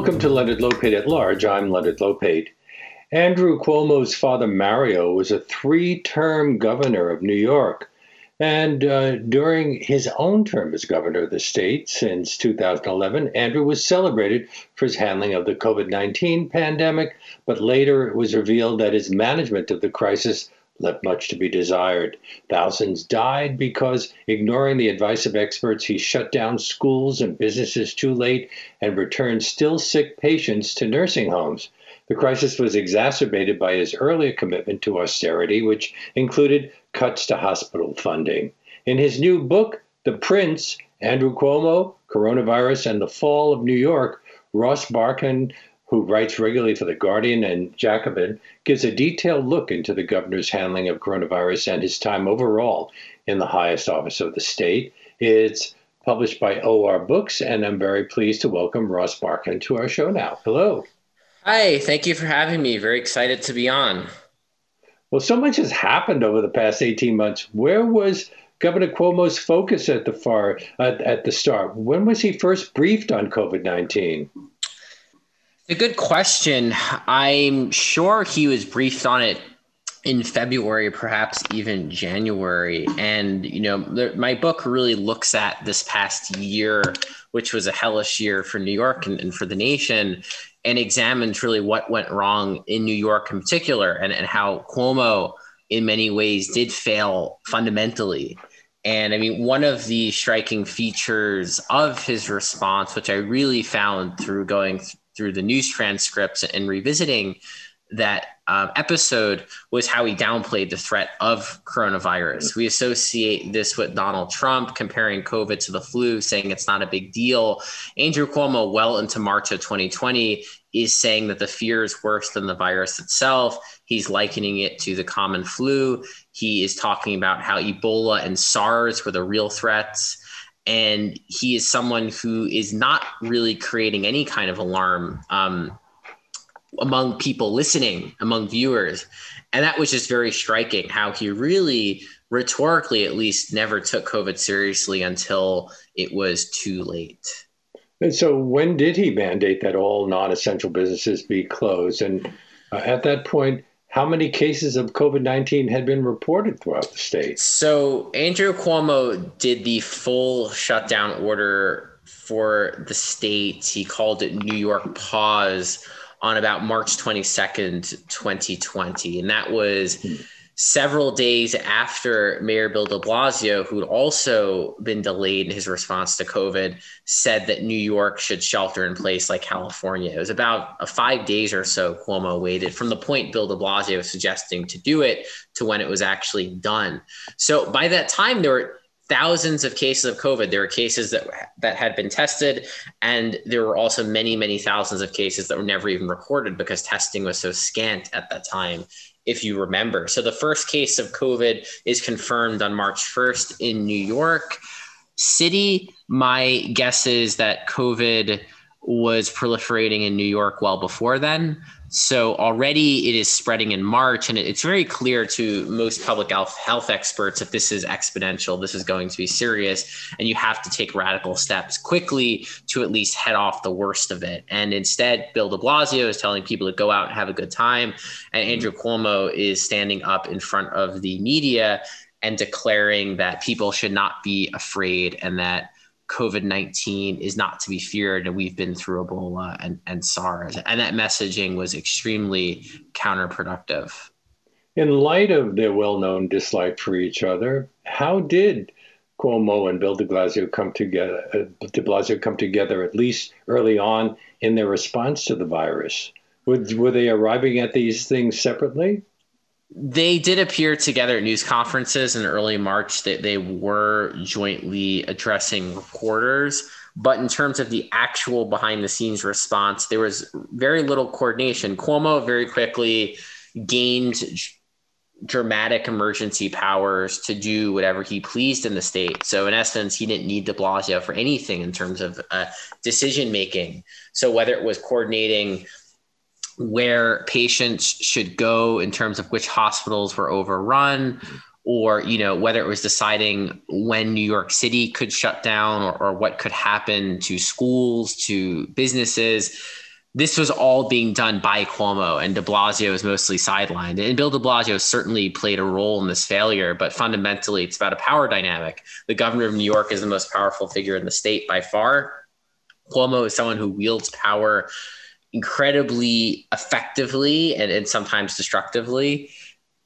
Welcome to Leonard Lopate at Large. I'm Leonard Lopate. Andrew Cuomo's father, Mario, was a three term governor of New York. And uh, during his own term as governor of the state since 2011, Andrew was celebrated for his handling of the COVID 19 pandemic, but later it was revealed that his management of the crisis left much to be desired. Thousands died because, ignoring the advice of experts, he shut down schools and businesses too late and returned still sick patients to nursing homes. The crisis was exacerbated by his earlier commitment to austerity, which included cuts to hospital funding. In his new book, The Prince, Andrew Cuomo, Coronavirus and the Fall of New York, Ross Barkan who writes regularly for The Guardian and Jacobin, gives a detailed look into the governor's handling of coronavirus and his time overall in the highest office of the state. It's published by OR Books, and I'm very pleased to welcome Ross Barkan to our show now. Hello. Hi, thank you for having me. Very excited to be on. Well, so much has happened over the past 18 months. Where was Governor Cuomo's focus at the far at, at the start? When was he first briefed on COVID 19? A good question. I'm sure he was briefed on it in February, perhaps even January. And, you know, my book really looks at this past year, which was a hellish year for New York and, and, for the nation, and examines really what went wrong in New York in particular and, and how Cuomo, in many ways, did fail fundamentally. And I mean, one of the striking features of his response, which I really found through going through the news transcripts and revisiting that um, episode was how he downplayed the threat of coronavirus. We associate this with Donald Trump comparing COVID to the flu, saying it's not a big deal. Andrew Cuomo, well into March of 2020, is saying that the fear is worse than the virus itself. He's likening it to the common flu. He is talking about how Ebola and SARS were the real threats and he is someone who is not really creating any kind of alarm um, among people listening, among viewers. And that was just very striking how he really, rhetorically at least, never took COVID seriously until it was too late. And so, when did he mandate that all non essential businesses be closed? And uh, at that point, how many cases of COVID 19 had been reported throughout the state? So, Andrew Cuomo did the full shutdown order for the state. He called it New York Pause on about March 22nd, 2020. And that was. Hmm several days after Mayor Bill de Blasio, who'd also been delayed in his response to COVID, said that New York should shelter in place like California. It was about a five days or so Cuomo waited from the point Bill de Blasio was suggesting to do it to when it was actually done. So by that time, there were thousands of cases of COVID. There were cases that that had been tested, and there were also many, many thousands of cases that were never even recorded because testing was so scant at that time if you remember. So the first case of COVID is confirmed on March 1st in New York City. My guess is that COVID was proliferating in New York well before then. So already it is spreading in March, and it's very clear to most public health, health experts if this is exponential, this is going to be serious, and you have to take radical steps quickly to at least head off the worst of it. And instead, Bill de Blasio is telling people to go out and have a good time, and Andrew Cuomo is standing up in front of the media and declaring that people should not be afraid and that COVID 19 is not to be feared, and we've been through Ebola and, and SARS. And that messaging was extremely counterproductive. In light of their well known dislike for each other, how did Cuomo and Bill de Blasio come together, uh, de Blasio come together at least early on in their response to the virus? Were, were they arriving at these things separately? They did appear together at news conferences in early March that they were jointly addressing reporters. But in terms of the actual behind the scenes response, there was very little coordination. Cuomo very quickly gained dramatic emergency powers to do whatever he pleased in the state. So in essence, he didn't need de Blasio for anything in terms of uh, decision making. So whether it was coordinating where patients should go in terms of which hospitals were overrun or you know whether it was deciding when new york city could shut down or, or what could happen to schools to businesses this was all being done by Cuomo and de Blasio was mostly sidelined. And Bill de Blasio certainly played a role in this failure, but fundamentally it's about a power dynamic. The governor of New York is the most powerful figure in the state by far. Cuomo is someone who wields power incredibly effectively and, and sometimes destructively.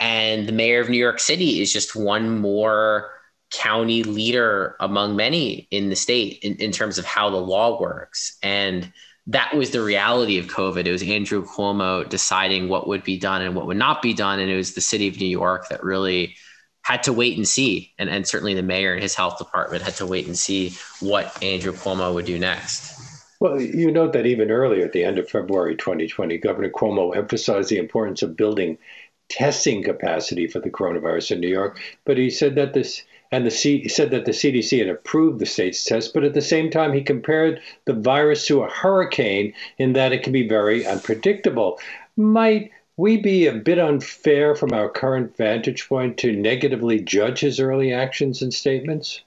And the mayor of New York City is just one more county leader among many in the state in, in terms of how the law works. And that was the reality of COVID. It was Andrew Cuomo deciding what would be done and what would not be done. And it was the city of New York that really had to wait and see. And, and certainly the mayor and his health department had to wait and see what Andrew Cuomo would do next. Well, you note that even earlier at the end of February 2020, Governor Cuomo emphasized the importance of building testing capacity for the coronavirus in New York. But he said that this and the C, said that the CDC had approved the state's test, but at the same time, he compared the virus to a hurricane in that it can be very unpredictable. Might we be a bit unfair from our current vantage point to negatively judge his early actions and statements?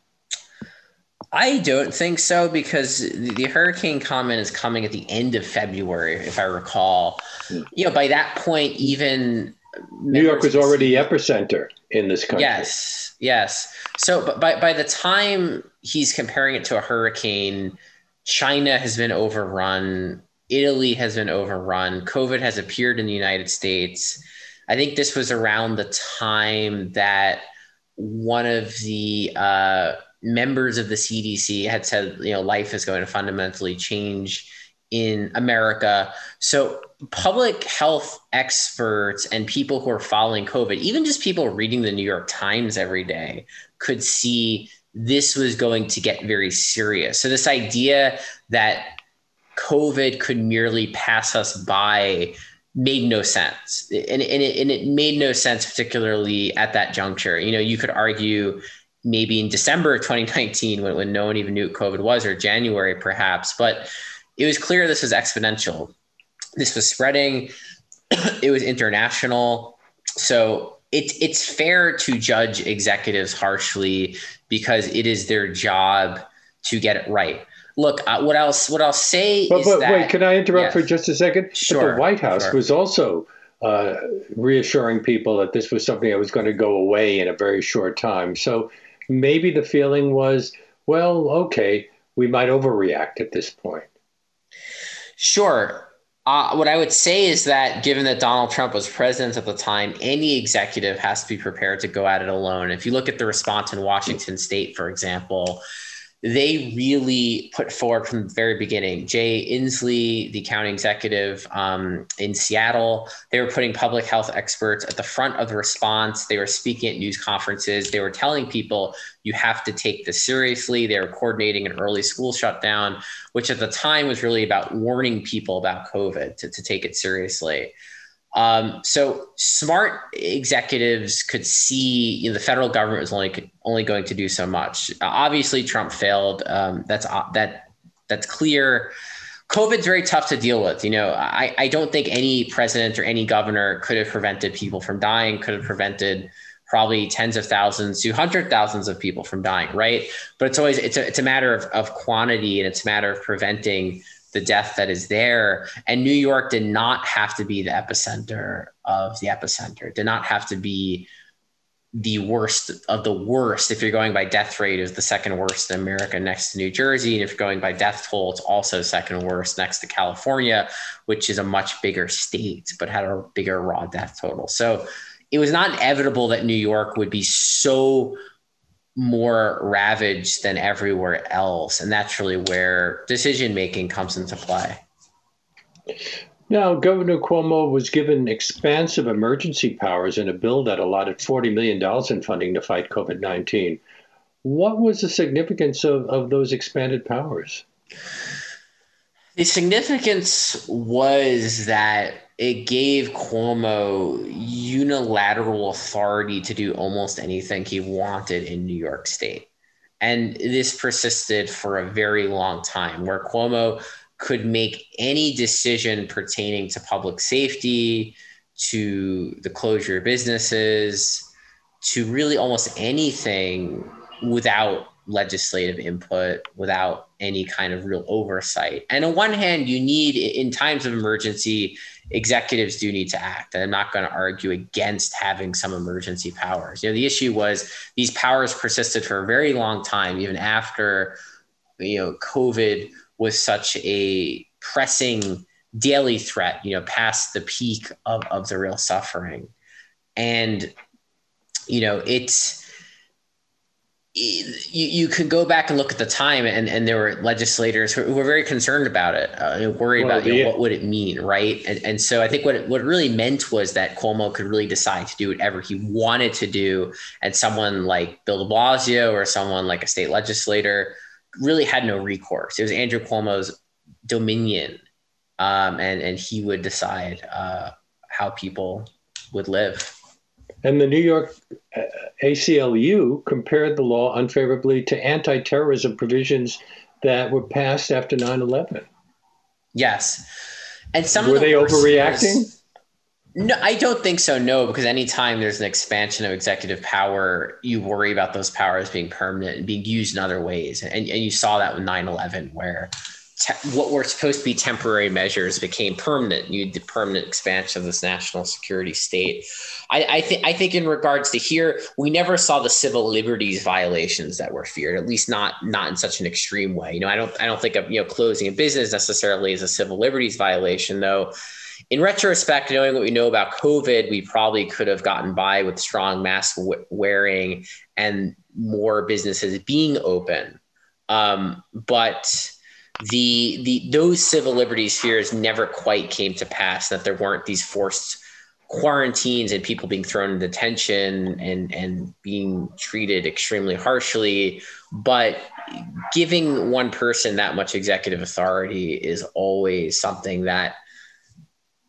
I don't think so because the hurricane comment is coming at the end of February, if I recall. You know, by that point, even New York was already epicenter in this country. Yes, yes. So, but by by the time he's comparing it to a hurricane, China has been overrun. Italy has been overrun. COVID has appeared in the United States. I think this was around the time that one of the uh, members of the CDC had said, you know, life is going to fundamentally change in America. So, public health experts and people who are following COVID, even just people reading the New York Times every day, could see this was going to get very serious. So, this idea that COVID could merely pass us by made no sense. And, and, it, and it made no sense, particularly at that juncture. You know, you could argue maybe in December of 2019 when, when no one even knew what COVID was, or January perhaps, but it was clear this was exponential. This was spreading, it was international. So it, it's fair to judge executives harshly because it is their job to get it right. Look, uh, what else? What I'll say but, is but that, wait, can I interrupt yes. for just a second? Sure. But the White House sure. was also uh, reassuring people that this was something that was going to go away in a very short time. So maybe the feeling was, well, okay, we might overreact at this point. Sure. Uh, what I would say is that given that Donald Trump was president at the time, any executive has to be prepared to go at it alone. If you look at the response in Washington state, for example, they really put forward from the very beginning. Jay Inslee, the county executive um, in Seattle, they were putting public health experts at the front of the response. They were speaking at news conferences. They were telling people you have to take this seriously. They were coordinating an early school shutdown, which at the time was really about warning people about COVID to, to take it seriously. Um, so smart executives could see you know, the federal government was only only going to do so much. Obviously, Trump failed. Um, that's uh, that that's clear. COVID's very tough to deal with. You know, I, I don't think any president or any governor could have prevented people from dying, could have prevented probably tens of thousands to hundred thousands of people from dying, right? But it's always it's a it's a matter of, of quantity and it's a matter of preventing the death that is there. And New York did not have to be the epicenter of the epicenter, did not have to be the worst of the worst. If you're going by death rate, is the second worst in America next to New Jersey. And if you're going by death toll, it's also second worst next to California, which is a much bigger state, but had a bigger raw death total. So it was not inevitable that New York would be so more ravaged than everywhere else. And that's really where decision making comes into play. Now, Governor Cuomo was given expansive emergency powers in a bill that allotted $40 million in funding to fight COVID 19. What was the significance of, of those expanded powers? The significance was that it gave Cuomo unilateral authority to do almost anything he wanted in New York State. And this persisted for a very long time, where Cuomo could make any decision pertaining to public safety, to the closure of businesses, to really almost anything without legislative input, without any kind of real oversight. And on one hand, you need in times of emergency, executives do need to act. And I'm not going to argue against having some emergency powers. You know, the issue was these powers persisted for a very long time, even after you know COVID was such a pressing daily threat, you know, past the peak of, of the real suffering. And, you know, it's, you, you could go back and look at the time and, and there were legislators who, were very concerned about it uh, worried well, about you know, what would it mean right and, and so i think what it, what it really meant was that cuomo could really decide to do whatever he wanted to do and someone like bill de blasio or someone like a state legislator really had no recourse it was andrew cuomo's dominion um, and and he would decide uh, how people would live. And the New York uh, ACLU compared the law unfavorably to anti-terrorism provisions that were passed after 9/11. Yes, and some were the they overreacting? Was, no, I don't think so. No, because anytime there's an expansion of executive power, you worry about those powers being permanent and being used in other ways. And, and you saw that with 9 11, where te- what were supposed to be temporary measures became permanent. You the permanent expansion of this national security state. I, I think I think in regards to here, we never saw the civil liberties violations that were feared, at least not not in such an extreme way. You know, I don't I don't think of you know closing a business necessarily as a civil liberties violation, though. In retrospect, knowing what we know about COVID, we probably could have gotten by with strong mask wearing and more businesses being open. Um, but the the those civil liberties fears never quite came to pass that there weren't these forced quarantines and people being thrown in detention and and being treated extremely harshly. But giving one person that much executive authority is always something that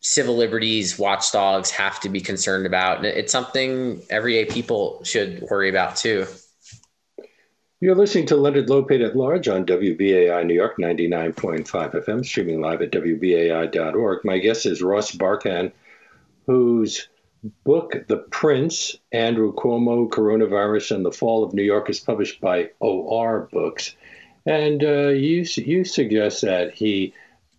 civil liberties watchdogs have to be concerned about. And it's something everyday people should worry about too you're listening to Leonard Lopate at Large on WBAI New York 99.5 FM, streaming live at WBAI.org. My guest is Ross Barkan, whose book, The Prince Andrew Cuomo, Coronavirus, and the Fall of New York, is published by OR Books. And uh, you, you suggest that he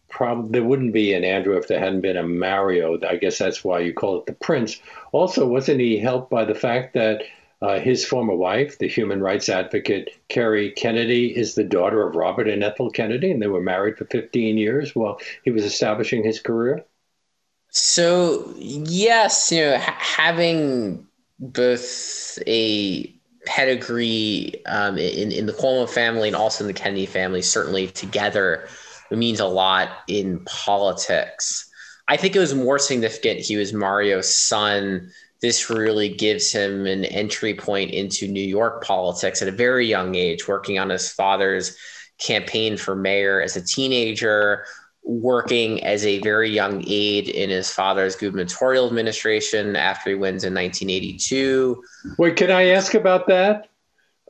probably there wouldn't be an Andrew if there hadn't been a Mario. I guess that's why you call it The Prince. Also, wasn't he helped by the fact that uh, his former wife, the human rights advocate Kerry Kennedy, is the daughter of Robert and Ethel Kennedy, and they were married for 15 years while he was establishing his career. So, yes, you know, ha- having both a pedigree um, in, in the Cuomo family and also in the Kennedy family, certainly together, means a lot in politics. I think it was more significant he was Mario's son this really gives him an entry point into New York politics at a very young age, working on his father's campaign for mayor as a teenager, working as a very young aide in his father's gubernatorial administration after he wins in 1982. Wait, can I ask about that?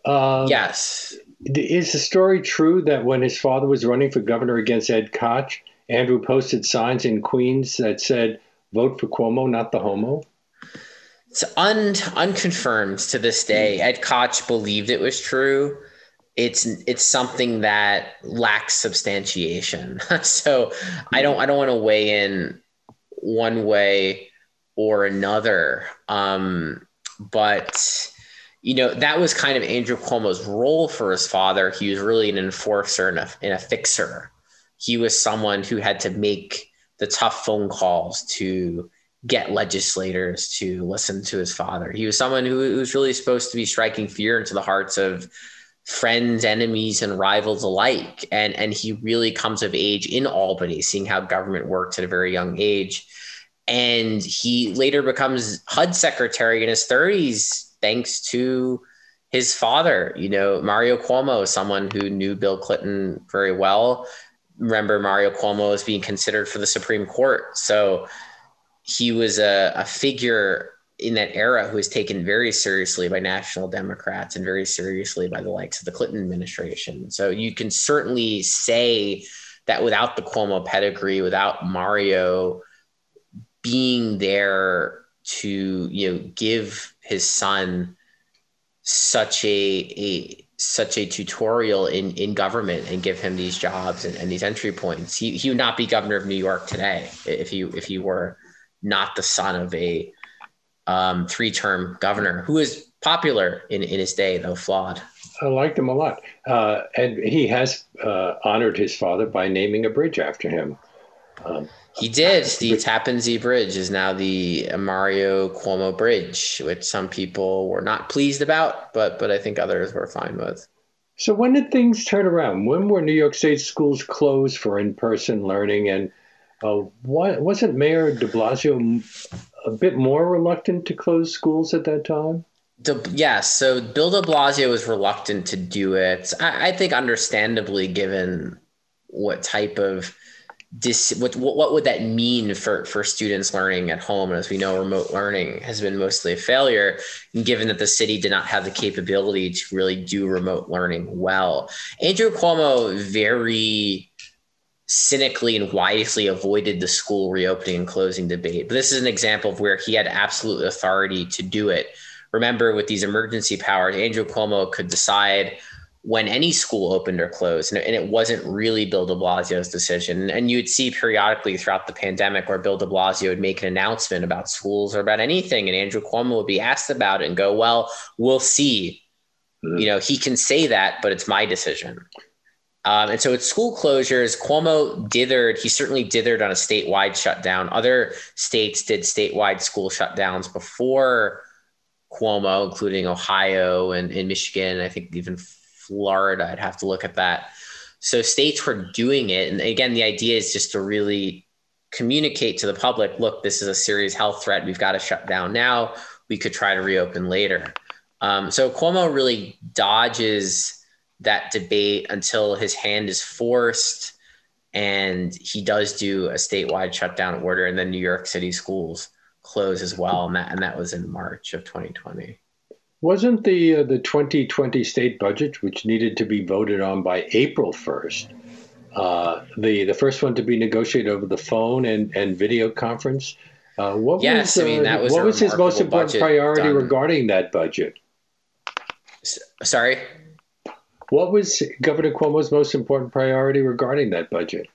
Uh, yes. Is the story true that when his father was running for governor against Ed Koch, Andrew posted signs in Queens that said, vote for Cuomo, not the homo? It's un, unconfirmed to this day. Ed Koch believed it was true. It's it's something that lacks substantiation. so I don't I don't want to weigh in one way or another. Um, but you know that was kind of Andrew Cuomo's role for his father. He was really an enforcer and a, and a fixer. He was someone who had to make the tough phone calls to get legislators to listen to his father. He was someone who was really supposed to be striking fear into the hearts of friends, enemies, and rivals alike. And, and he really comes of age in Albany, seeing how government works at a very young age. And he later becomes HUD secretary in his 30s, thanks to his father, you know, Mario Cuomo, someone who knew Bill Clinton very well. Remember, Mario Cuomo is being considered for the Supreme Court. So he was a, a figure in that era who was taken very seriously by national Democrats and very seriously by the likes of the Clinton administration. So you can certainly say that without the Cuomo pedigree, without Mario being there to you know give his son such a a such a tutorial in, in government and give him these jobs and, and these entry points. He, he would not be governor of New York today if you if he were not the son of a um, three term governor who is popular in, in his day, though flawed. I liked him a lot. Uh, and he has uh, honored his father by naming a bridge after him. Um, he did. The Tappan Zee Bridge is now the Mario Cuomo Bridge, which some people were not pleased about, but but I think others were fine with. So when did things turn around? When were New York State schools closed for in-person learning, and uh, why, wasn't Mayor De Blasio a bit more reluctant to close schools at that time? De, yes, so Bill De Blasio was reluctant to do it. I, I think, understandably, given what type of dis, what what would that mean for for students learning at home? And as we know, remote learning has been mostly a failure. Given that the city did not have the capability to really do remote learning well, Andrew Cuomo very cynically and wisely avoided the school reopening and closing debate. But this is an example of where he had absolute authority to do it. Remember, with these emergency powers, Andrew Cuomo could decide when any school opened or closed, and it wasn't really Bill de Blasio's decision. And you'd see periodically throughout the pandemic where Bill de Blasio would make an announcement about schools or about anything, and Andrew Cuomo would be asked about it and go, Well, we'll see. Mm-hmm. You know, he can say that, but it's my decision. Um, and so it's school closures. Cuomo dithered. He certainly dithered on a statewide shutdown. Other states did statewide school shutdowns before Cuomo, including Ohio and, and Michigan. I think even Florida. I'd have to look at that. So states were doing it. And again, the idea is just to really communicate to the public look, this is a serious health threat. We've got to shut down now. We could try to reopen later. Um, so Cuomo really dodges that debate until his hand is forced and he does do a statewide shutdown order and then New York City schools close as well and that and that was in March of 2020. Wasn't the uh, the 2020 state budget which needed to be voted on by April 1st uh, the the first one to be negotiated over the phone and, and video conference? Uh, what yes, was, I mean, that uh, was what was his most important priority done. regarding that budget? S- sorry? What was Governor Cuomo's most important priority regarding that budget?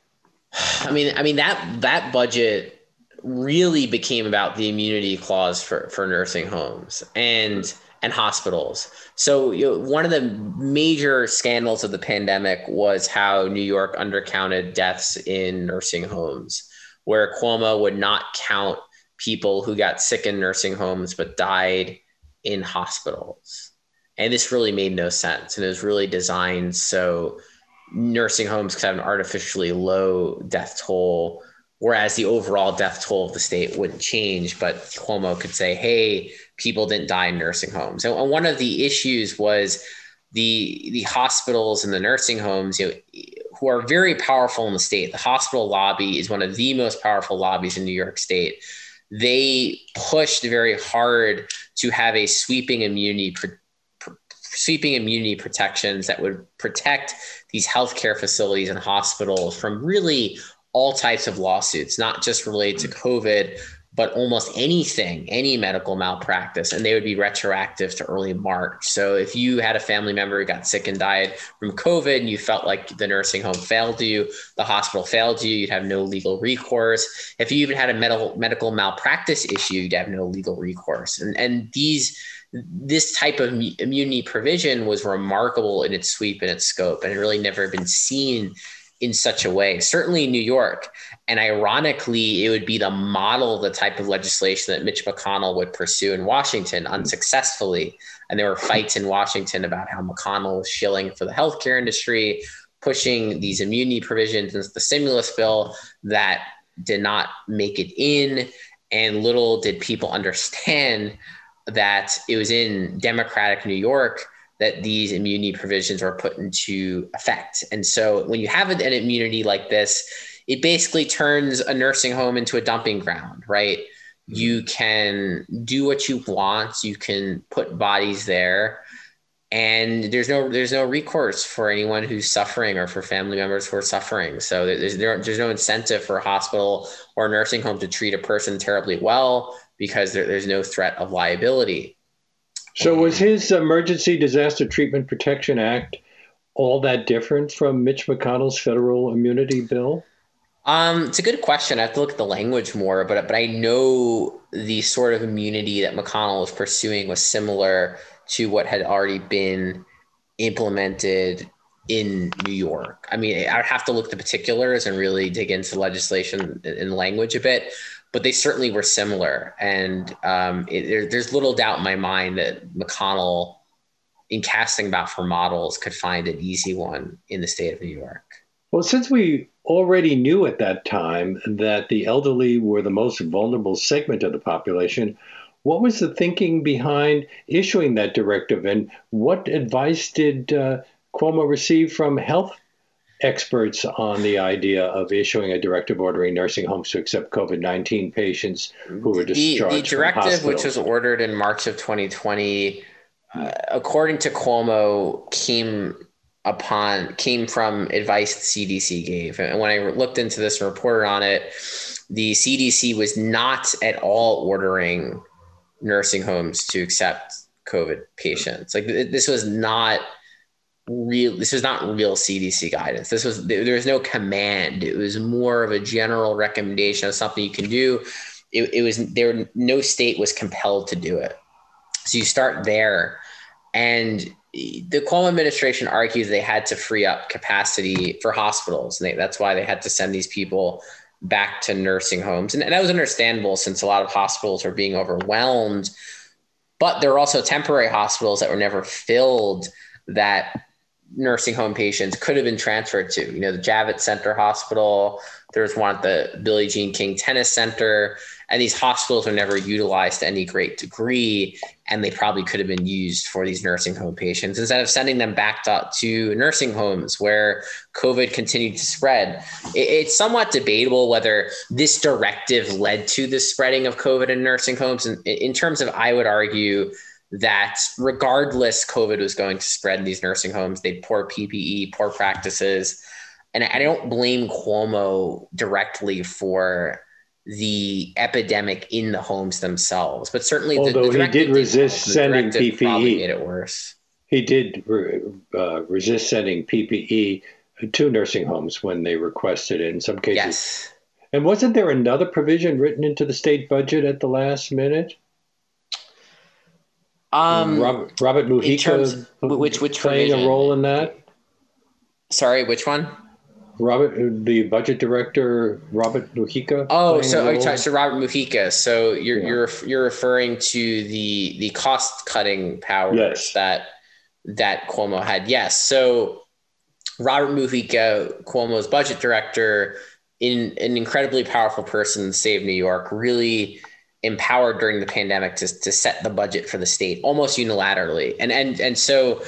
I mean, I mean that that budget really became about the immunity clause for for nursing homes and and hospitals. So you know, one of the major scandals of the pandemic was how New York undercounted deaths in nursing homes, where Cuomo would not count people who got sick in nursing homes but died in hospitals. And this really made no sense. And it was really designed so nursing homes could have an artificially low death toll, whereas the overall death toll of the state wouldn't change. But Cuomo could say, hey, people didn't die in nursing homes. And one of the issues was the the hospitals and the nursing homes, you know, who are very powerful in the state. The hospital lobby is one of the most powerful lobbies in New York State. They pushed very hard to have a sweeping immunity sweeping immunity protections that would protect these healthcare facilities and hospitals from really all types of lawsuits, not just related to COVID, but almost anything, any medical malpractice, and they would be retroactive to early March. So if you had a family member who got sick and died from COVID and you felt like the nursing home failed you, the hospital failed you, you'd have no legal recourse. If you even had a medical medical malpractice issue, you'd have no legal recourse. And and these this type of immunity provision was remarkable in its sweep and its scope, and it really never been seen in such a way. Certainly in New York, and ironically, it would be the model, the type of legislation that Mitch McConnell would pursue in Washington unsuccessfully. And there were fights in Washington about how McConnell was shilling for the healthcare industry, pushing these immunity provisions into the stimulus bill that did not make it in. And little did people understand that it was in Democratic New York that these immunity provisions were put into effect. And so when you have an immunity like this, it basically turns a nursing home into a dumping ground, right? Mm-hmm. You can do what you want, you can put bodies there, and there's no there's no recourse for anyone who's suffering or for family members who are suffering. So there's there, there's no incentive for a hospital or a nursing home to treat a person terribly well because there, there's no threat of liability. So, was his Emergency Disaster Treatment Protection Act all that different from Mitch McConnell's federal immunity bill? Um, it's a good question. I have to look at the language more, but but I know the sort of immunity that McConnell was pursuing was similar to what had already been implemented in New York. I mean, I'd have to look at the particulars and really dig into legislation and language a bit, but they certainly were similar. And um, it, there, there's little doubt in my mind that McConnell, in casting about for models, could find an easy one in the state of New York. Well, since we already knew at that time that the elderly were the most vulnerable segment of the population, what was the thinking behind issuing that directive, and what advice did uh, Cuomo receive from health experts on the idea of issuing a directive ordering nursing homes to accept COVID 19 patients who were discharged. The, the directive, which was ordered in March of 2020, uh, according to Cuomo, came upon came from advice the CDC gave. And when I looked into this and reported on it, the CDC was not at all ordering nursing homes to accept COVID patients. Like this was not real this was not real cdc guidance. This was there was no command. It was more of a general recommendation of something you can do. It, it was there no state was compelled to do it. So you start there and the Cuomo administration argues they had to free up capacity for hospitals and they, that's why they had to send these people back to nursing homes. And, and that was understandable since a lot of hospitals are being overwhelmed but there are also temporary hospitals that were never filled that nursing home patients could have been transferred to. You know, the Javits Center Hospital, there's one at the Billie Jean King Tennis Center, and these hospitals are never utilized to any great degree, and they probably could have been used for these nursing home patients instead of sending them back to, to nursing homes where COVID continued to spread. It, it's somewhat debatable whether this directive led to the spreading of COVID in nursing homes. And in terms of, I would argue, that regardless COVID was going to spread in these nursing homes, they'd poor PPE, poor practices. And I don't blame Cuomo directly for the epidemic in the homes themselves, but certainly although the, the he did resist sending PPE, made it worse. He did uh, resist sending PPE to nursing homes when they requested it in some cases. Yes. And wasn't there another provision written into the state budget at the last minute? Um, Robert, Robert Mujica, terms, which which playing provision? a role in that. Sorry, which one? Robert, the budget director, Robert Mujica. Oh, so oh, sorry, so Robert Mujica. So you're yeah. you're you're referring to the the cost cutting powers yes. that that Cuomo had. Yes. So Robert Mujica, Cuomo's budget director, in an incredibly powerful person in the state of New York, really empowered during the pandemic to, to set the budget for the state almost unilaterally. And and and so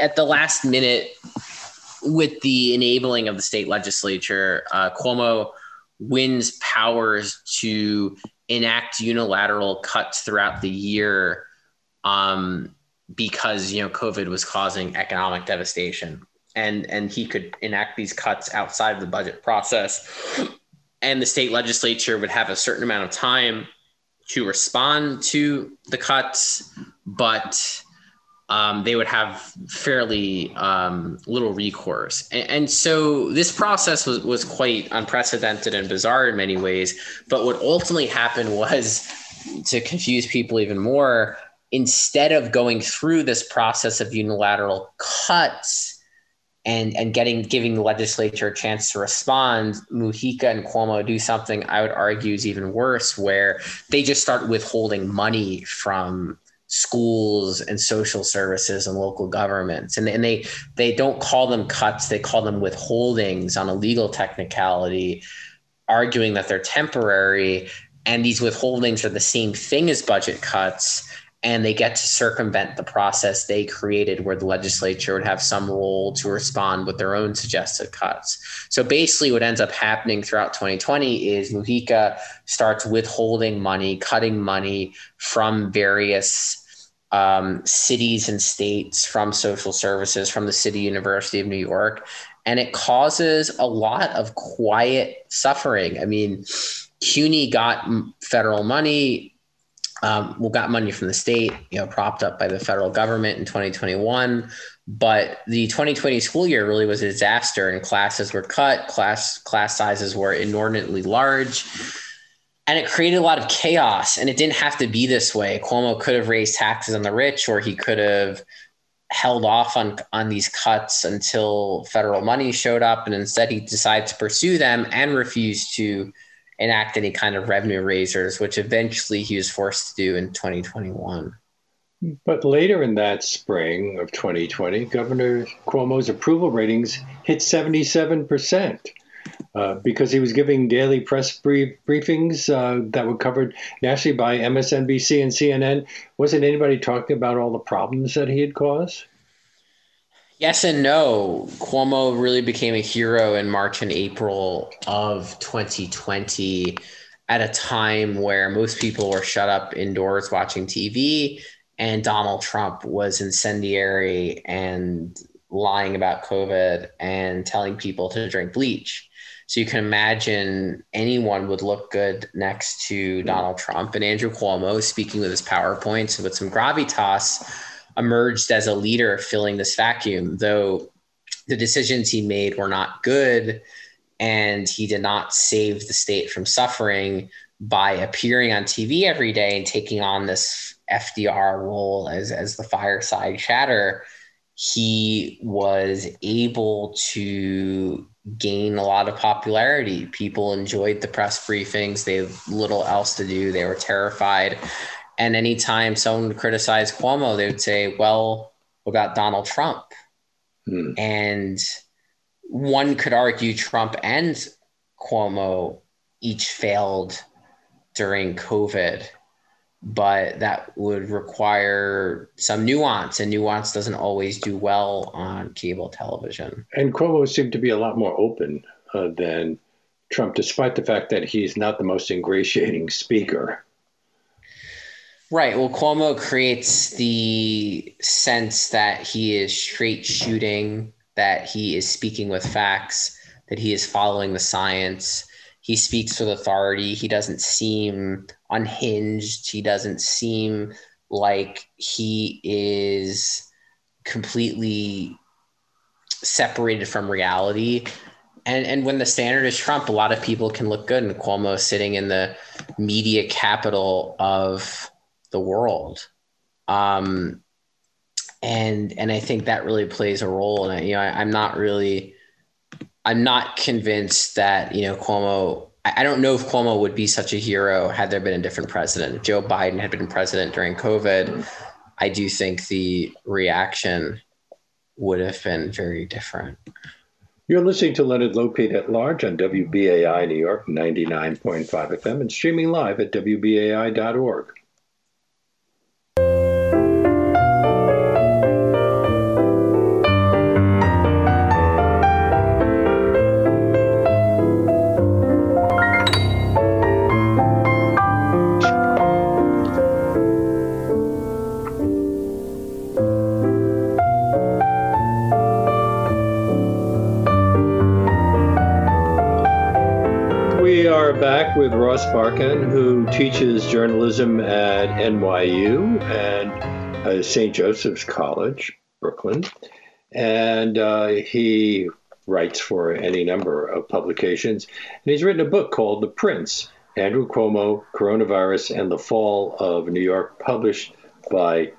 at the last minute with the enabling of the state legislature, uh, Cuomo wins powers to enact unilateral cuts throughout the year um, because you know COVID was causing economic devastation, and and he could enact these cuts outside of the budget process and the state legislature would have a certain amount of time to respond to the cuts, but um, they would have fairly um, little recourse. And, and, so this process was, was quite unprecedented and bizarre in many ways. But what ultimately happened was to confuse people even more. Instead of going through this process of unilateral cuts, and and getting giving the legislature a chance to respond, Mujica and Cuomo do something I would argue is even worse, where they just start withholding money from schools and social services and local governments. And, and they they don't call them cuts they call them withholdings on a legal technicality arguing that they're temporary. And these withholdings are the same thing as budget cuts and they get to circumvent the process they created where the legislature would have some role to respond with their own suggested cuts. So basically, what ends up happening throughout 2020 is Mujica starts withholding money, cutting money from various um, cities and states, from social services, from the City University of New York. And it causes a lot of quiet suffering. I mean, CUNY got federal money um, well, got money from the state, you know, propped up by the federal government in 2021. But the 2020 school year really was a disaster, and classes were cut, class class sizes were inordinately large, and it created a lot of chaos. And it didn't have to be this way. Cuomo could have raised taxes on the rich, or he could have held off on on these cuts until federal money showed up, and instead he decided to pursue them and refused to enact any kind of revenue raisers, which eventually he was forced to do in 2021. But later in that spring of 2020, Governor Cuomo's approval ratings hit 77%. Uh, because he was giving daily press brief, briefings uh, that were covered nationally by MSNBC and CNN. Wasn't anybody talking about all the problems that he had caused? Yes and no. Cuomo really became a hero in March and April of 2020 at a time where most people were shut up indoors watching TV and Donald Trump was incendiary and lying about COVID and telling people to drink bleach. So you can imagine anyone would look good next to Donald Trump and Andrew Cuomo speaking with his PowerPoints and with some gravitas emerged as a leader filling this vacuum, though the decisions he made were not good and he did not save the state from suffering by appearing on TV every day and taking on this FDR role as, as the fireside chatter. He was able to gain a lot of popularity. People enjoyed the press briefings. They had little else to do. They were terrified. And anytime someone would criticize Cuomo, they would say, well, what about Donald Trump? Hmm. And one could argue Trump and Cuomo each failed during COVID, but that would require some nuance, and nuance doesn't always do well on cable television. And Cuomo seemed to be a lot more open uh, than Trump, despite the fact that he's not the most ingratiating speaker. Right. Well, Cuomo creates the sense that he is straight shooting, that he is speaking with facts, that he is following the science. He speaks with authority. He doesn't seem unhinged. He doesn't seem like he is completely separated from reality. And and when the standard is Trump, a lot of people can look good. And Cuomo sitting in the media capital of the world. Um, and and I think that really plays a role. And you know, I, am not really, I'm not convinced that you know Cuomo. I, I don't know if Cuomo would be such a hero had there been a different president. If Joe Biden had been president during COVID, I do think the reaction would have been very different. You're listening to Leonard Lopate at Large on WBAI New York 99.5 FM and streaming live at WBAI.org. Ross Barkan, who teaches journalism at NYU and uh, St. Joseph's College, Brooklyn. And uh, he writes for any number of publications. And he's written a book called The Prince Andrew Cuomo, Coronavirus, and the Fall of New York, published by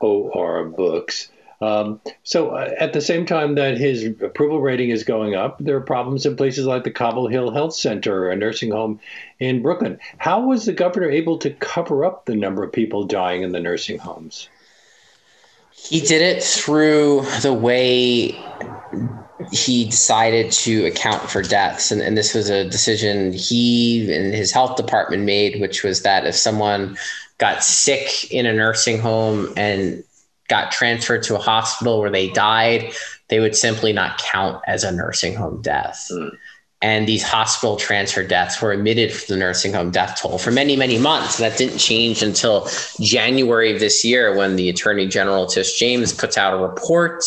OR Books. Um, so, uh, at the same time that his approval rating is going up, there are problems in places like the Cobble Hill Health Center, a nursing home in Brooklyn. How was the governor able to cover up the number of people dying in the nursing homes? He did it through the way he decided to account for deaths. And, and this was a decision he and his health department made, which was that if someone got sick in a nursing home and got transferred to a hospital where they died, they would simply not count as a nursing home death. Mm. And these hospital transfer deaths were omitted from the nursing home death toll for many, many months. That didn't change until January of this year when the Attorney General Tish James puts out a report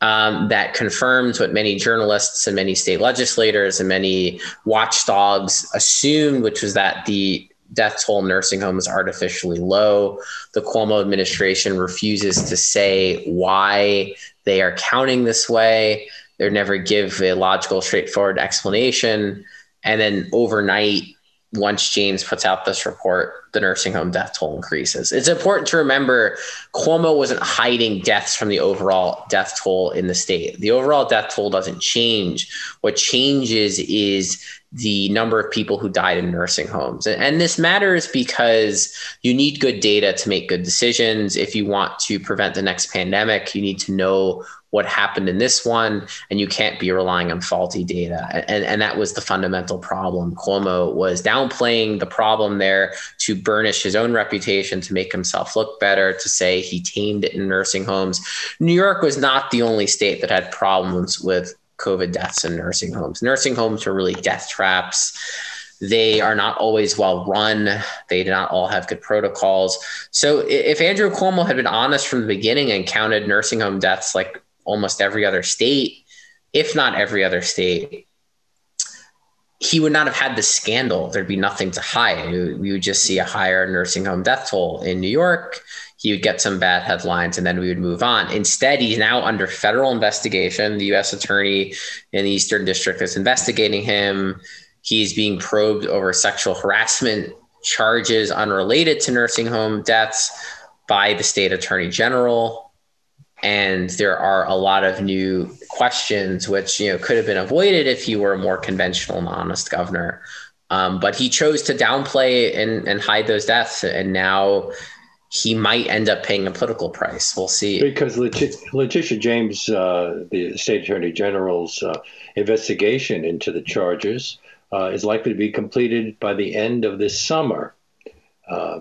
um, that confirms what many journalists and many state legislators and many watchdogs assumed, which was that the death toll in nursing homes artificially low. The Cuomo administration refuses to say why they are counting this way. They never give a logical, straightforward explanation. And then overnight, once James puts out this report, the nursing home death toll increases. It's important to remember Cuomo wasn't hiding deaths from the overall death toll in the state. The overall death toll doesn't change. What changes is the number of people who died in nursing homes. And, this matters because you need good data to make good decisions. If you want to prevent the next pandemic, you need to know what happened in this one, and you can't be relying on faulty data. And, and that was the fundamental problem. Cuomo was downplaying the problem there to burnish his own reputation, to make himself look better, to say he tamed it in nursing homes. New York was not the only state that had problems with COVID deaths in nursing homes. Nursing homes are really death traps. They are not always well run. They do not all have good protocols. So if Andrew Cuomo had been honest from the beginning and counted nursing home deaths like almost every other state, if not every other state, he would not have had the scandal. There'd be nothing to hide. We would just see a higher nursing home death toll in New York. He would get some bad headlines and then we would move on. Instead, he's now under federal investigation. The U.S. attorney in the Eastern District is investigating him. He's being probed over sexual harassment charges unrelated to nursing home deaths by the state attorney general and there are a lot of new questions which you know could have been avoided if he were a more conventional and honest governor. Um, but he chose to downplay and, and hide those deaths. And now he might end up paying a political price. We'll see. Because letitia james uh, the state attorney general's uh, investigation into the charges uh, is likely to be completed by the end of this summer. Uh,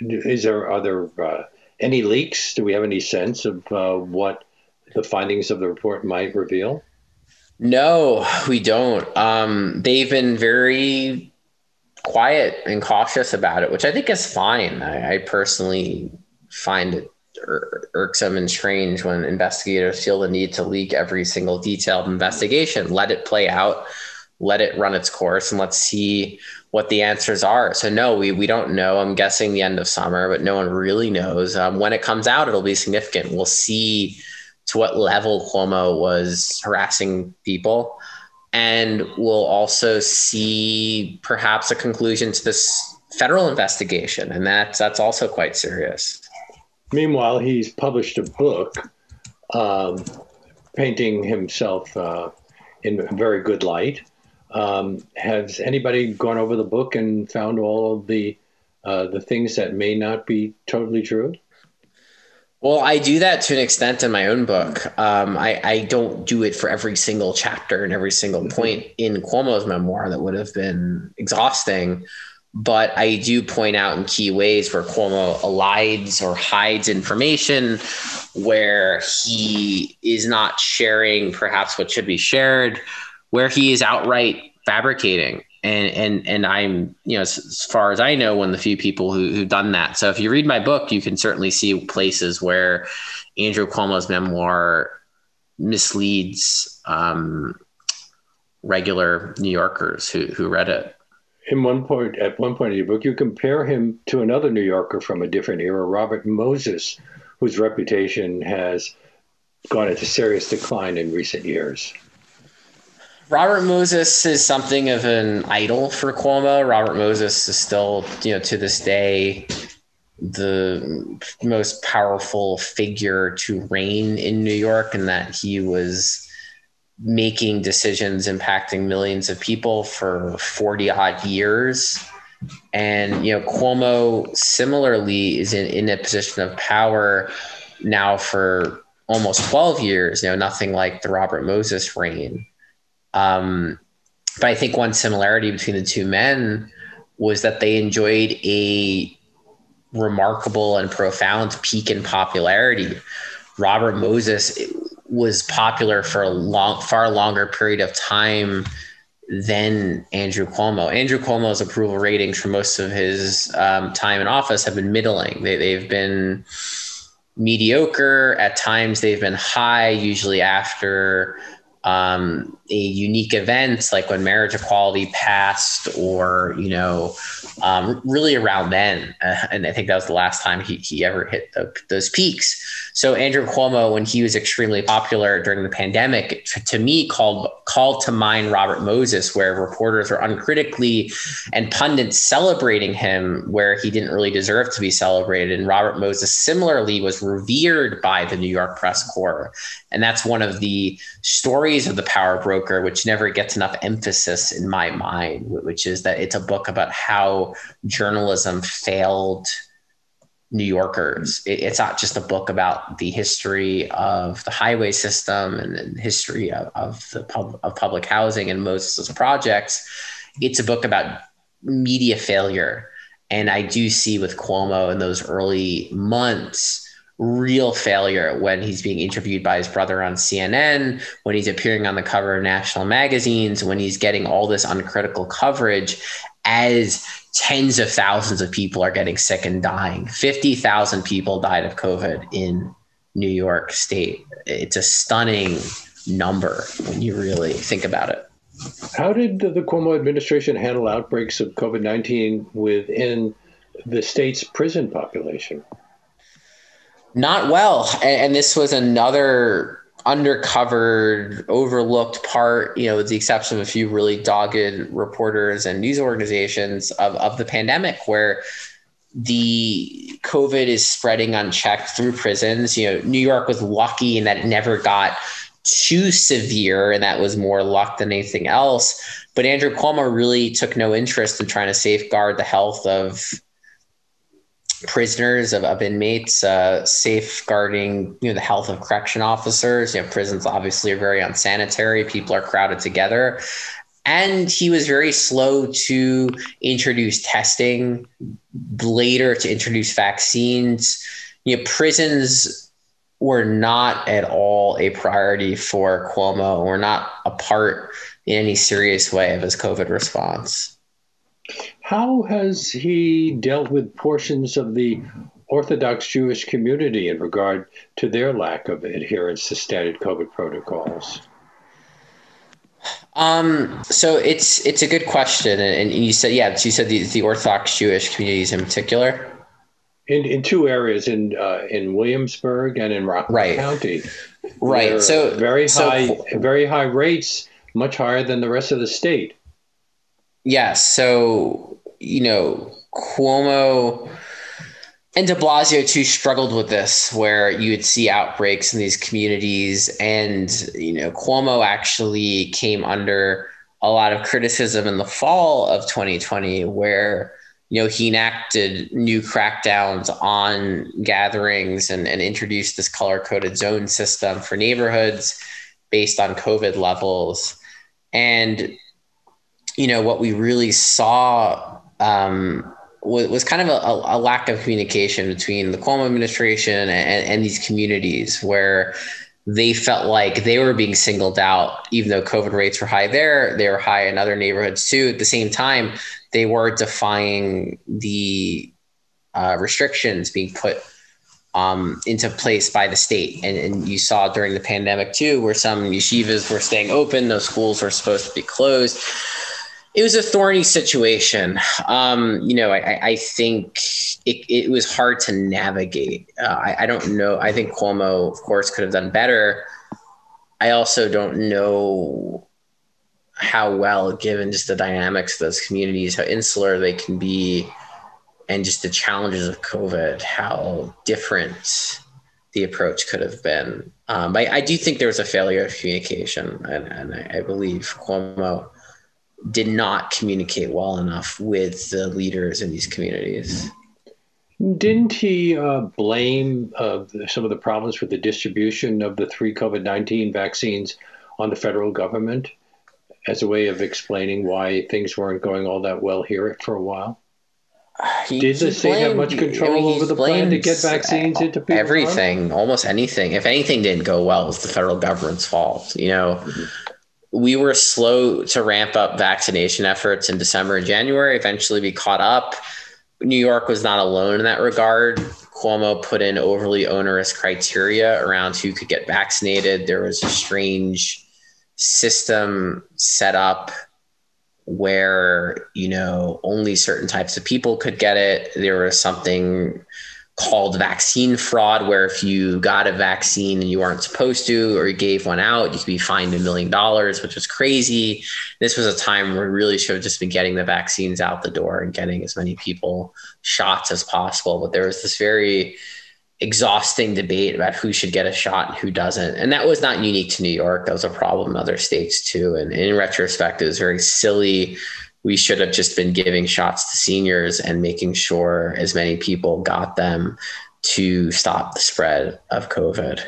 is there other uh, any leaks? Do we have any sense of uh, what the findings of the report might reveal? No, we don't. Um, they've been very quiet and cautious about it, which I think is fine. I, I personally find it ir- irksome and strange when investigators feel the need to leak every single detailed investigation. Let it play out, let it run its course, and let's see what the answers are. So no, we we don't know. I'm guessing the end of summer, but no one really knows. Um, when it comes out, it'll be significant. We'll see to what level Cuomo was harassing people, and we'll also see perhaps a conclusion to this federal investigation, and that's that's also quite serious. Meanwhile, he's published a book um, painting himself uh, in very good light. Um, has anybody gone over the book and found all of the uh, the things that may not be totally true? Well, I do that to an extent in my own book. Um, I, I, don't do it for every single chapter and every single mm-hmm. point in Cuomo's memoir that would have been exhausting. But I do point out in key ways where Cuomo elides or hides information, where he is not sharing perhaps what should be shared, where he is outright fabricating. And and and I'm you know as, far as I know one of the few people who who've done that. So if you read my book, you can certainly see places where Andrew Cuomo's memoir misleads um, regular New Yorkers who who read it. In one point, at one point in your book, you compare him to another New Yorker from a different era, Robert Moses, whose reputation has gone into serious decline in recent years. Robert Moses is something of an idol for Cuomo. Robert Moses is still, you know, to this day, the most powerful figure to reign in New York, and that he was making decisions impacting millions of people for 40 odd years. And, you know, Cuomo similarly is in, in a position of power now for almost 12 years, you know, nothing like the Robert Moses reign. Um, but I think one similarity between the two men was that they enjoyed a remarkable and profound peak in popularity. Robert Moses was popular for a long, far longer period of time than Andrew Cuomo. Andrew Cuomo's approval ratings for most of his um, time in office have been middling. They, they've been mediocre. At times, they've been high, usually after um, a unique event like when marriage equality passed or you know um, really around then. Uh, and i think that was the last time he, he ever hit the, those peaks so andrew cuomo when he was extremely popular during the pandemic to me called called to mind robert moses where reporters were uncritically and pundits celebrating him where he didn't really deserve to be celebrated. And robert moses similarly was revered by the new york press corps. And that's one of the stories stories of the power broker which never gets enough emphasis in my mind which is that it's a book about how journalism failed new yorkers. It's not just a book about the history of the highway system and the history of, of the pub, of public housing and moses projects. It's a book about media failure. And i do see with cuomo in those early months real failure when he's being interviewed by his brother on CNN, when he's appearing on the cover of national magazines, when he's getting all this uncritical coverage as tens of thousands of people are getting sick and dying. 50,000 people died of COVID in New York State. It's a stunning number when you really think about it. How did the Cuomo administration handle outbreaks of COVID 19 within the state's prison population? Not well. And, and this was another undercovered, overlooked part, you know, with the exception of a few really dogged reporters and news organizations of, of the pandemic where the COVID is spreading unchecked through prisons. You know, New York was lucky in that it never got too severe, and that was more luck than anything else. But Andrew Cuomo really took no interest in trying to safeguard the health of prisoners of, of inmates, uh, safeguarding you know the health of correction officers. You know, prisons obviously are very unsanitary. People are crowded together, and he was very slow to introduce testing, later to introduce vaccines. You know, prisons were not at all a priority for Cuomo. Were not a part in any serious way of his COVID response. How has he dealt with portions of the Orthodox Jewish community in regard to their lack of adherence to standard COVID protocols? Um, so it's it's a good question, and, you said yeah, you said the, the Orthodox Jewish communities in particular. In, in two areas in uh, in Williamsburg and in Rockland right. County, right? So very high, so, very high rates, much higher than the rest of the state. Yeah, so you know, Cuomo and de Blasio too struggled with this, where you would see outbreaks in these communities. And, you know, Cuomo actually came under a lot of criticism in the fall of 2020, where, you know, he enacted new crackdowns on gatherings and, and introduced this color coded zone system for neighborhoods based on COVID levels. And, you know, what we really saw um, was, was kind of a, a, lack of communication between the Cuomo administration and, and these communities where they felt like they were being singled out, even though COVID rates were high there, they were high in other neighborhoods too. At the same time, they were defying the uh, restrictions being put um, into place by the state. And, and you saw during the pandemic too, where some yeshivas were staying open, those schools were supposed to be closed it was a thorny situation. Um, you know, I, I think it, it, was hard to navigate. Uh, I, I, don't know. I think Cuomo, of course, could have done better. I also don't know how well, given just the dynamics of those communities, how insular they can be, and just the challenges of COVID, how different the approach could have been. Um, I, I, do think there was a failure of communication, and, and I, I believe Cuomo did not communicate well enough with the leaders in these communities. Didn't he uh, blame uh, some of the problems with the distribution of the three COVID 19 vaccines on the federal government as a way of explaining why things weren't going all that well here for a while? He, Did the state blamed, have much control I mean, over the plan to get vaccines into people? Everything, almost anything. If anything didn't go well, it was the federal government's fault. You know, mm-hmm we were slow to ramp up vaccination efforts in December and January, eventually we caught up. New York was not alone in that regard. Cuomo put in overly onerous criteria around who could get vaccinated. There was a strange system set up where you know only certain types of people could get it there was something called vaccine fraud, where if you got a vaccine and you weren't supposed to, or you gave one out, you could be fined a million dollars, which was crazy. This was a time where we really should have just been getting the vaccines out the door and getting as many people shots as possible. But there was this very exhausting debate about who should get a shot and who doesn't. And that was not unique to New York. That was a problem in other states too. And in retrospect, it was very silly we should have just been giving shots to seniors and making sure as many people got them to stop the spread of COVID.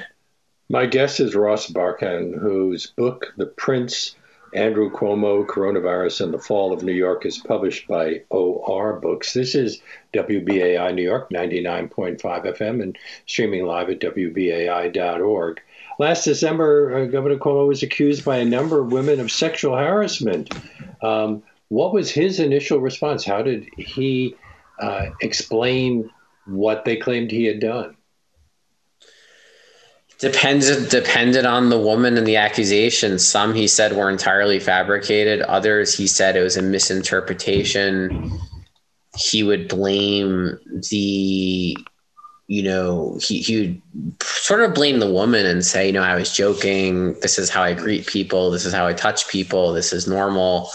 My guest is Ross Barkan, whose book, The Prince, Andrew Cuomo, Coronavirus and the Fall of New York, is published by OR Books. This is WBAI New York, 99.5 FM, and streaming live at WBAI.org. Last December, uh, Governor Cuomo was accused by a number of women of sexual harassment. Um, what was his initial response? How did he uh, explain what they claimed he had done? Depended depended on the woman and the accusations. Some he said were entirely fabricated. Others he said it was a misinterpretation. He would blame the, you know, he he would sort of blame the woman and say, you know, I was joking. This is how I greet people. This is how I touch people. This is normal.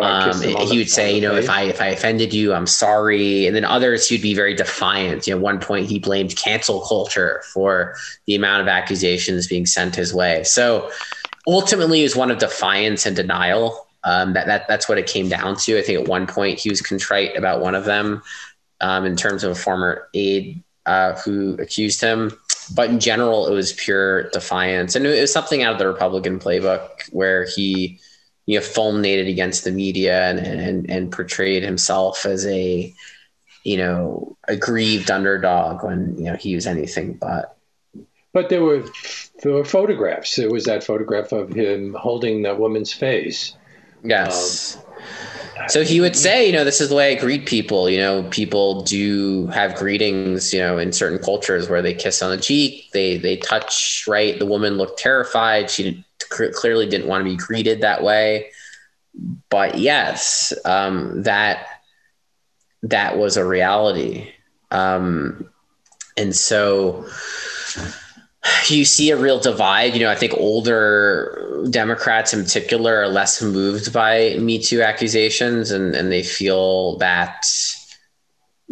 Um, he would say, you know, if I if I offended you, I'm sorry. And then others, he'd be very defiant. You know, one point he blamed cancel culture for the amount of accusations being sent his way. So ultimately, it was one of defiance and denial. Um, that that that's what it came down to. I think at one point he was contrite about one of them, um, in terms of a former aide uh, who accused him. But in general, it was pure defiance, and it was something out of the Republican playbook where he you know fulminated against the media and, and and portrayed himself as a you know aggrieved underdog when you know he was anything but but there were there were photographs there was that photograph of him holding that woman's face yes um, so he would say, you know, this is the way I greet people. You know, people do have greetings, you know, in certain cultures where they kiss on the cheek, they they touch, right? The woman looked terrified. She clearly didn't want to be greeted that way. But yes, um, that that was a reality, um, and so you see a real divide. You know, I think older Democrats in particular are less moved by Me Too accusations, and and they feel that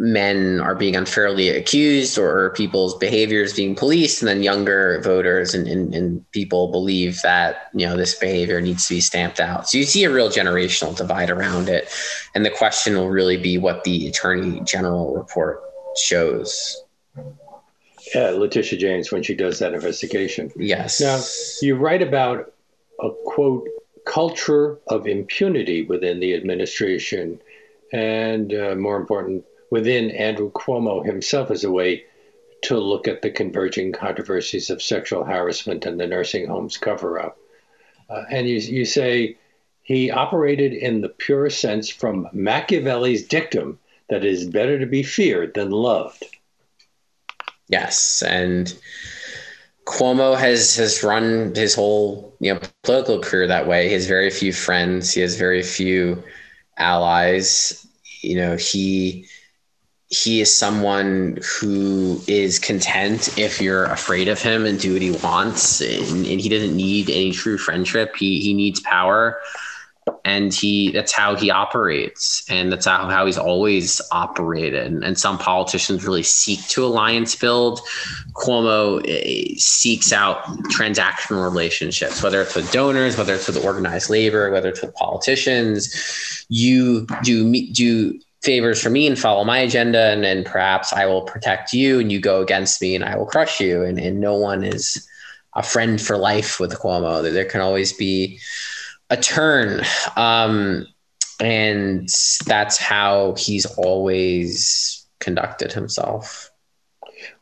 men are being unfairly accused or people's behaviors being policed and then younger voters and, and, and, people believe that you know this behavior needs to be stamped out so you see a real generational divide around it and the question will really be what the attorney general report shows yeah, Letitia James when she does that investigation. Yes. Now, you write about a quote culture of impunity within the administration, and uh, more important, within Andrew Cuomo himself as a way to look at the converging controversies of sexual harassment and the nursing homes cover up. Uh, and you, you say he operated in the pure sense from Machiavelli's dictum that it is better to be feared than loved. Yes. And Cuomo has has run his whole you know political career that way. He has very few friends. He has very few allies. You know, he he is someone who is content if you're afraid of him and do what he wants and, and, he doesn't need any true friendship. He, he needs power and he that's how he operates and that's how, how he's always operated. And, and some politicians really seek to alliance build. Cuomo eh, seeks out transactional relationships whether it's with donors whether it's with organized labor whether it's with politicians. You do do favors for me and follow my agenda and perhaps i will protect you and you go against me and i will crush you. And, and no one is a friend for life with cuomo. There can always be a turn. Um, and that's how he's always conducted himself.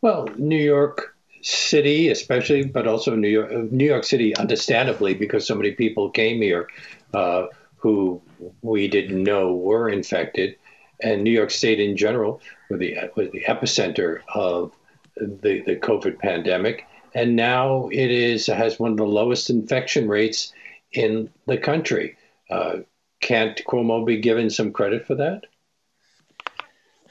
Well new york city especially but also new york new york city understandably because so many people came here uh, who we didn't know were infected and New York State in general was the, was the epicenter of the, the COVID pandemic. And now it is has one of the lowest infection rates in the country. Uh, can't Cuomo be given some credit for that?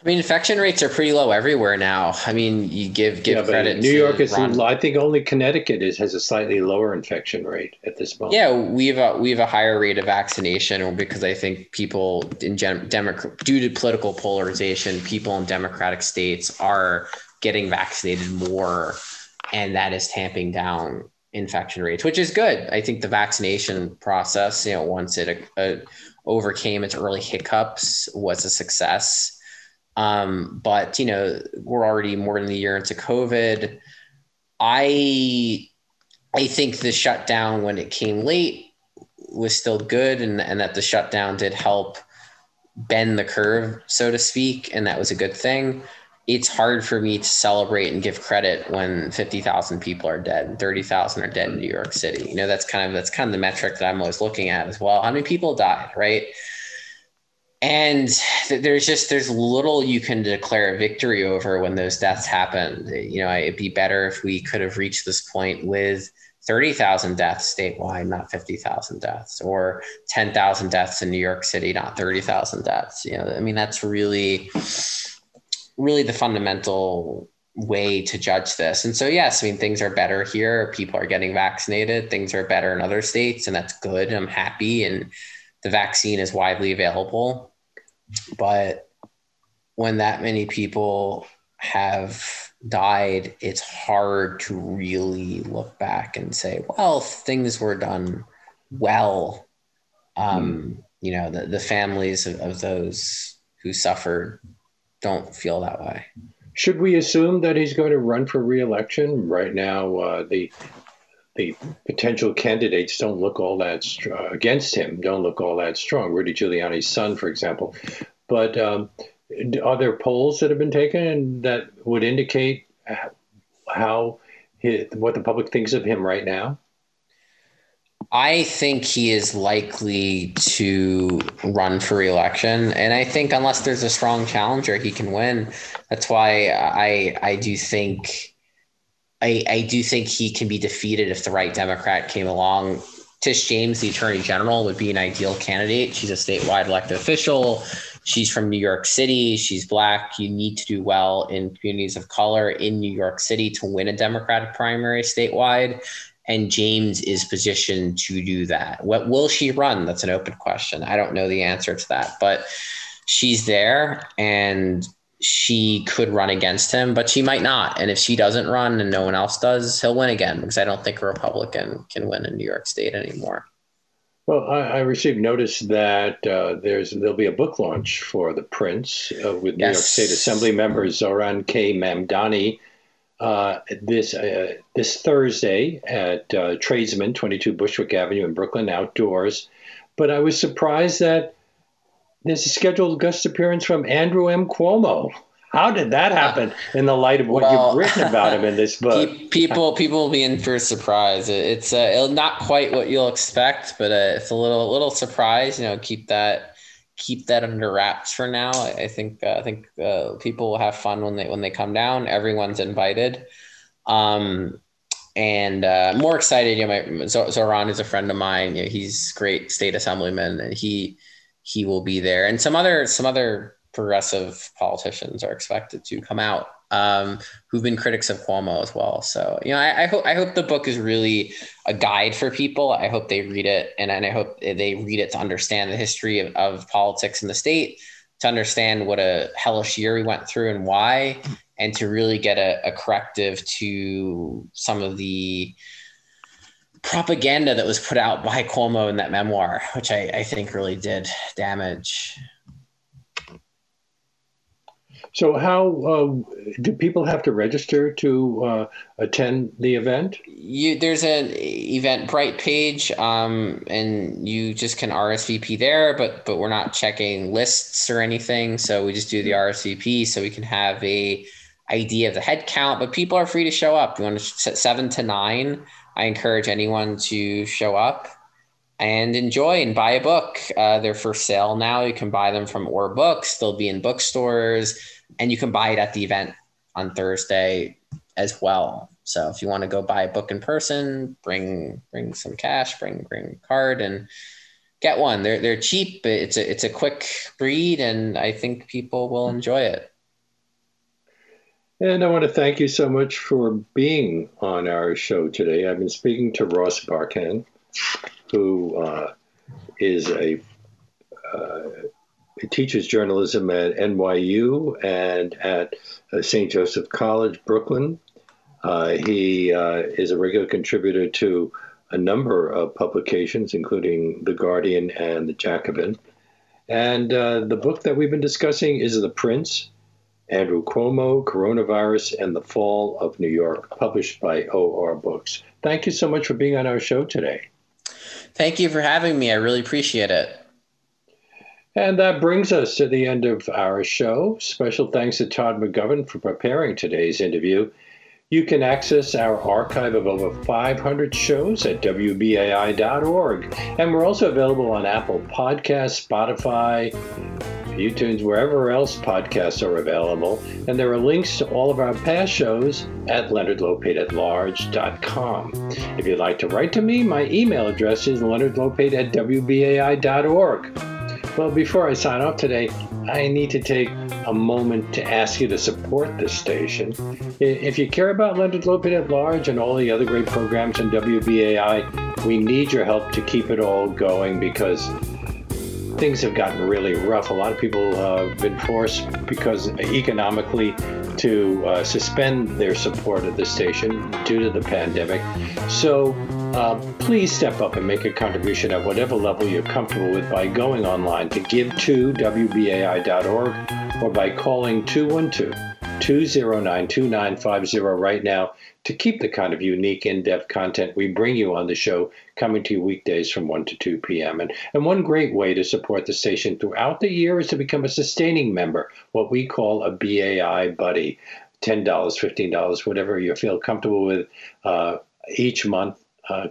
I mean, infection rates are pretty low everywhere now. I mean, you give give yeah, credit. New York is. I think only Connecticut is has a slightly lower infection rate at this moment. Yeah, we have a we have a higher rate of vaccination because I think people in gen, Democrat due to political polarization, people in Democratic states are getting vaccinated more, and that is tamping down infection rates, which is good. I think the vaccination process, you know, once it uh, overcame its early hiccups, was a success um, but you know, we're already more than a year into COVID. I I think the shutdown when it came late was still good and, and that the shutdown did help bend the curve, so to speak, and that was a good thing. It's hard for me to celebrate and give credit when 50,000 people are dead and 30,000 are dead in New York City. You know, that's kind of that's kind of the metric that I'm always looking at as well. How many people died, right? And there's just there's little you can declare a victory over when those deaths happen. You know it'd be better if we could have reached this point with 30,000 deaths statewide not 50,000 deaths or 10,000 deaths in New York City not 30,000 deaths. You know i mean that's really really the fundamental way to judge this. And so yes i mean things are better here. People are getting vaccinated. Things are better in other states and that's good. I'm happy and the vaccine is widely available. But when that many people have died, it's hard to really look back and say, well, things were done well. Um, mm. You know, the, the families of, of those who suffered don't feel that way. Should we assume that he's going to run for reelection? Right now, uh, the the potential candidates don't look all that strong, against him don't look all that strong. Rudy Giuliani's son, for example. But um, are there polls that have been taken that would indicate how his, what the public thinks of him right now? I think he is likely to run for reelection, and I think unless there's a strong challenger, he can win. That's why I I do think I, I do think he can be defeated if the right Democrat came along. Tish James, the Attorney General, would be an ideal candidate. She's a statewide elected official. She's from New York City. She's black. You need to do well in communities of color in New York City to win a Democratic primary statewide. And James is positioned to do that. What will she run? That's an open question. I don't know the answer to that, but she's there. And she could run against him, but she might not. And if she doesn't run and no one else does, he'll win again because I don't think a Republican can win in New York State anymore. Well, I, I received notice that uh, there's there'll be a book launch for the Prince uh, with New. York State Assembly member Zohran K. Mamdani uh, this uh, this Thursday at uh, Tradesman, 22 Bushwick Avenue in Brooklyn, outdoors. But I was surprised that there's a scheduled guest appearance from Andrew M. Cuomo. How did that happen in the light of what well, you've written about him in this book? People, people will be in for a surprise. It's uh, not quite what you'll expect, but uh, it's a little, little surprise. You know, keep that, keep that under wraps for now. I think, uh, I think uh, people will have fun when they when they come down. Everyone's invited, um, and uh, more excited. You know, my Zohran is a friend of mine. You know, he's great state assemblyman, and he he will be there, and some other some other progressive politicians are expected to come out um, who've been critics of Cuomo as well. So you know, I, I, hope I hope the book is really a guide for people. I hope they read it, and, and I hope they read it to understand the history of, of politics in the state, to understand what a hellish year we went through and why, and to really get a, a corrective to some of the propaganda that was put out by Cuomo in that memoir, which I, I think really did damage. So, how uh, do people have to register to uh, attend the event? You, there's an Eventbrite page, um, and you just can RSVP there. But but we're not checking lists or anything, so we just do the RSVP so we can have a idea of the head count. But people are free to show up. You want to set seven to nine I encourage anyone to show up and enjoy and buy a book. Uh, they're for sale now. You can buy them from Or Books. They'll be in bookstores, and you can buy it at the event on Thursday as well. So if you want to go buy a book in person, bring bring some cash, bring bring card, and get one. They're they're cheap. It's a it's a quick read, and I think people will enjoy it. And I want to thank you so much for being on our show today. I've been speaking to Ross Barkan, who uh, is a uh, teaches journalism at NYU and at uh, St. Joseph College, Brooklyn. Uh, he uh, is a regular contributor to a number of publications, including The Guardian and The Jacobin. And uh, the book that we've been discussing is The Prince, Andrew Cuomo, Coronavirus, and the Fall of New York, published by OR Books. Thank you so much for being on our show today. Thank you for having me. I really appreciate it. And that brings us to the end of our show. Special thanks to Todd McGovern for preparing today's interview. You can access our archive of over 500 shows at WBAI.org. And we're also available on Apple Podcasts, Spotify, iTunes, wherever else podcasts are available. And there are links to all of our past shows at leonardlopateatlarge.com. If you'd like to write to me, my email address is leonardlopate at WBAI.org. Well, before I sign off today, I need to take a moment to ask you to support this station. If you care about Leonard Lopate at Large and all the other great programs in WBAI, we need your help to keep it all going because things have gotten really rough. A lot of people have been forced because economically to uh, suspend their support of the station due to the pandemic. So uh, please step up and make a contribution at whatever level you're comfortable with by going online to give to WBAI.org or by calling 212 209 2950 right now to keep the kind of unique, in depth content we bring you on the show coming to you weekdays from 1 to 2 p.m. And, and one great way to support the station throughout the year is to become a sustaining member, what we call a BAI buddy. $10, $15, whatever you feel comfortable with uh, each month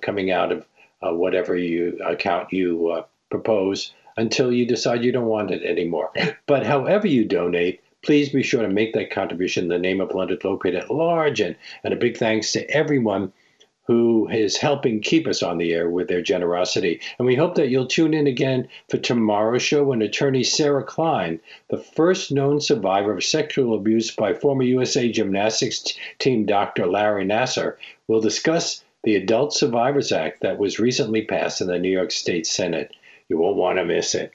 coming out of uh, whatever you account you uh, propose until you decide you don't want it anymore. But however you donate, please be sure to make that contribution in the name of Leonard Lopate at large. And, and a big thanks to everyone who is helping keep us on the air with their generosity. And we hope that you'll tune in again for tomorrow's show when attorney Sarah Klein, the first known survivor of sexual abuse by former USA gymnastics team Dr. Larry Nassar, will discuss the Adult Survivors Act that was recently passed in the New York State Senate. You won't want to miss it.